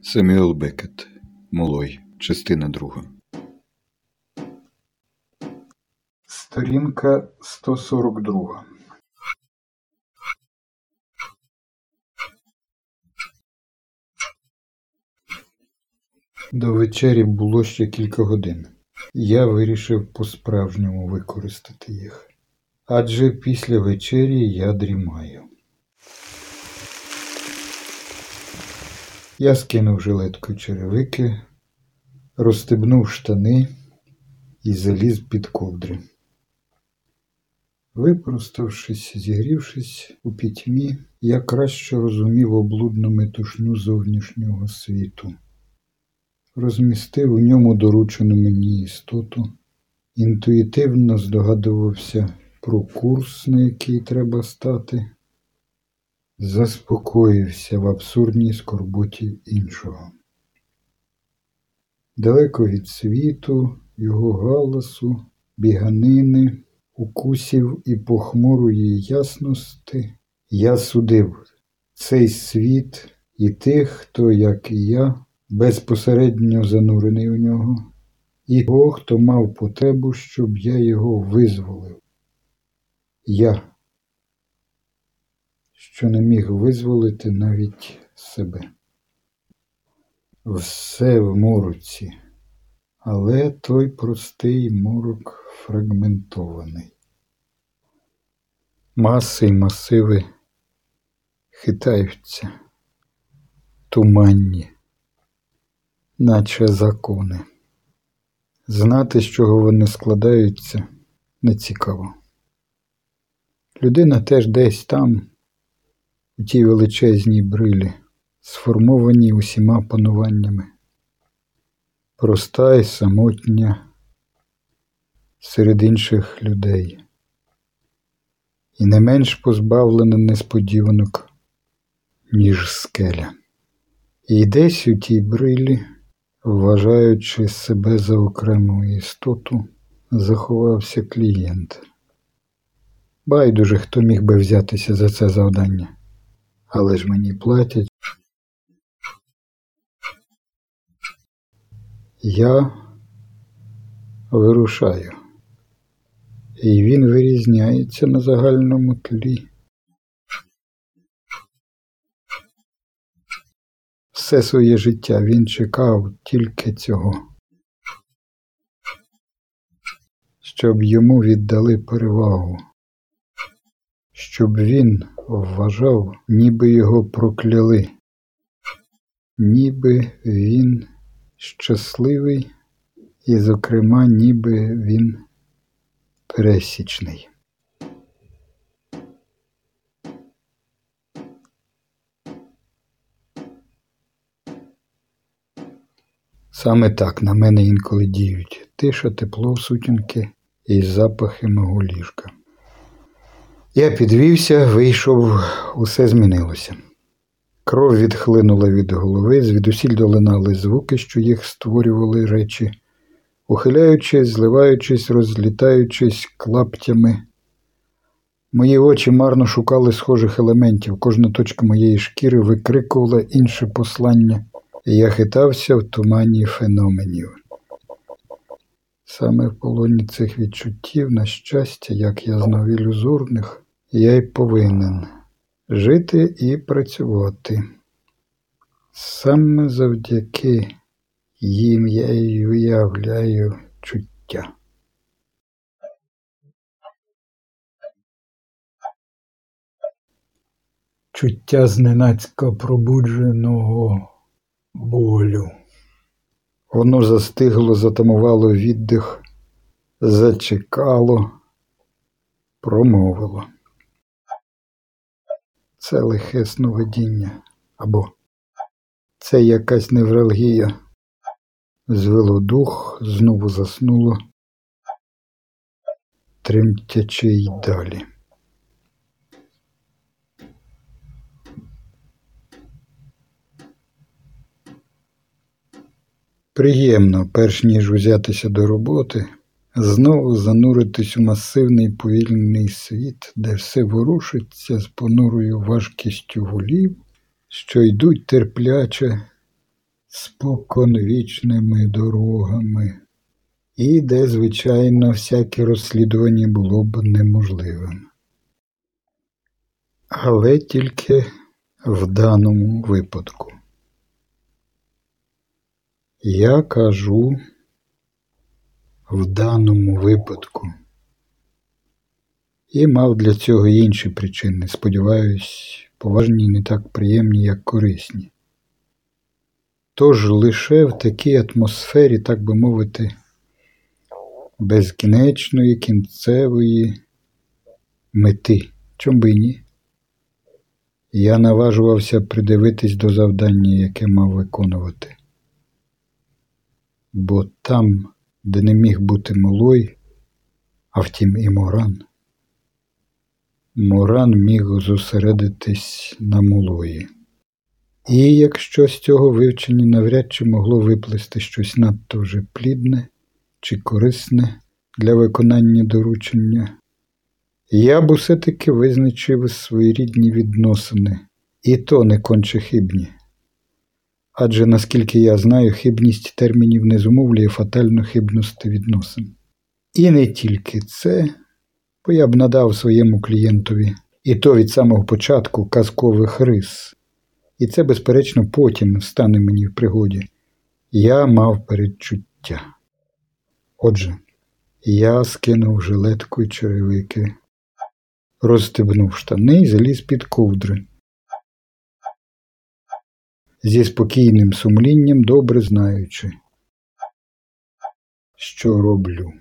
Семюел Бекет. Молой. Частина друга. Сторінка 142. До вечері було ще кілька годин. Я вирішив по-справжньому використати їх. Адже після вечері я дрімаю. Я скинув жилеткою черевики, розстебнув штани і заліз під ковдри. Випроставшись, зігрівшись у пітьмі, я краще розумів облудну метушню зовнішнього світу, розмістив у ньому доручену мені істоту, інтуїтивно здогадувався про курс, на який треба стати, заспокоївся в абсурдній скорботі іншого. Далеко від світу, його галасу, біганини, укусів і похмурої ясності, я судив цей світ і тих, хто, як і я, безпосередньо занурений у нього, і того, хто мав потребу, щоб я його визволив. Я, що не міг визволити навіть себе. Все в мороці, але той простий морок фрагментований. Маси й масиви хитаються, туманні, наче закони. Знати, з чого вони складаються, не цікаво. Людина теж десь там, у тій величезній брилі, сформованій усіма пануваннями, проста й самотня серед інших людей, і не менш позбавлена несподіванок, ніж скеля. І десь у тій брилі, вважаючи себе за окрему істоту, заховався клієнт. Байдуже, хто міг би взятися за це завдання. Але ж мені платять. Я вирушаю. І він вирізняється на загальному тлі. Все своє життя він чекав тільки цього, щоб йому віддали перевагу щоб він вважав, ніби його прокляли, ніби він щасливий і, зокрема, ніби він пересічний. Саме так на мене інколи діють тиша, тепло, сутінки і запахи мого ліжка. Я підвівся, вийшов, усе змінилося. Кров відхлинула від голови, звідусіль долинали звуки, що їх створювали речі, ухиляючись, зливаючись, розлітаючись клаптями. Мої очі марно шукали схожих елементів, кожна точка моєї шкіри викрикувала інше послання, і я хитався в тумані феноменів. Саме в полоні цих відчуттів, на щастя, як я знав ілюзорних, я й повинен жити і працювати. Саме завдяки їм я й уявляю чуття. Чуття зненацька пробудженого болю. Воно застигло, затамувало віддих, зачекало, промовило. Це лихе сновидіння або це якась невралгія. Звело дух, знову заснуло, тремтячи й далі. Приємно, перш ніж узятися до роботи, знову зануритись у масивний повільний світ, де все ворушиться з понурою важкістю голів, що йдуть терпляче споконвічними дорогами, і де, звичайно, всяке розслідування було б неможливим. Але тільки в даному випадку. Я кажу в даному випадку. І мав для цього інші причини, сподіваюсь, поважні не так приємні, як корисні. Тож лише в такій атмосфері, так би мовити, безкінечної кінцевої мети, чом би ні, я наважувався придивитись до завдання, яке мав виконувати. Бо там, де не міг бути Молой, а втім і Моран, Моран міг зосередитись на Молої. І якщо з цього вивчення навряд чи могло виплисти щось надто вже плідне чи корисне для виконання доручення, я б усе таки визначив своєрідні відносини, і то не конче хибні. Адже, наскільки я знаю, хибність термінів не зумовлює фатально хибності відносин. І не тільки це, бо я б надав своєму клієнтові і то від самого початку казкових рис. І це, безперечно, потім стане мені в пригоді. Я мав передчуття. Отже, я скинув жилетку й черевики, розстебнув штани і заліз під ковдри. Зі спокійним сумлінням, добре знаючи, що роблю.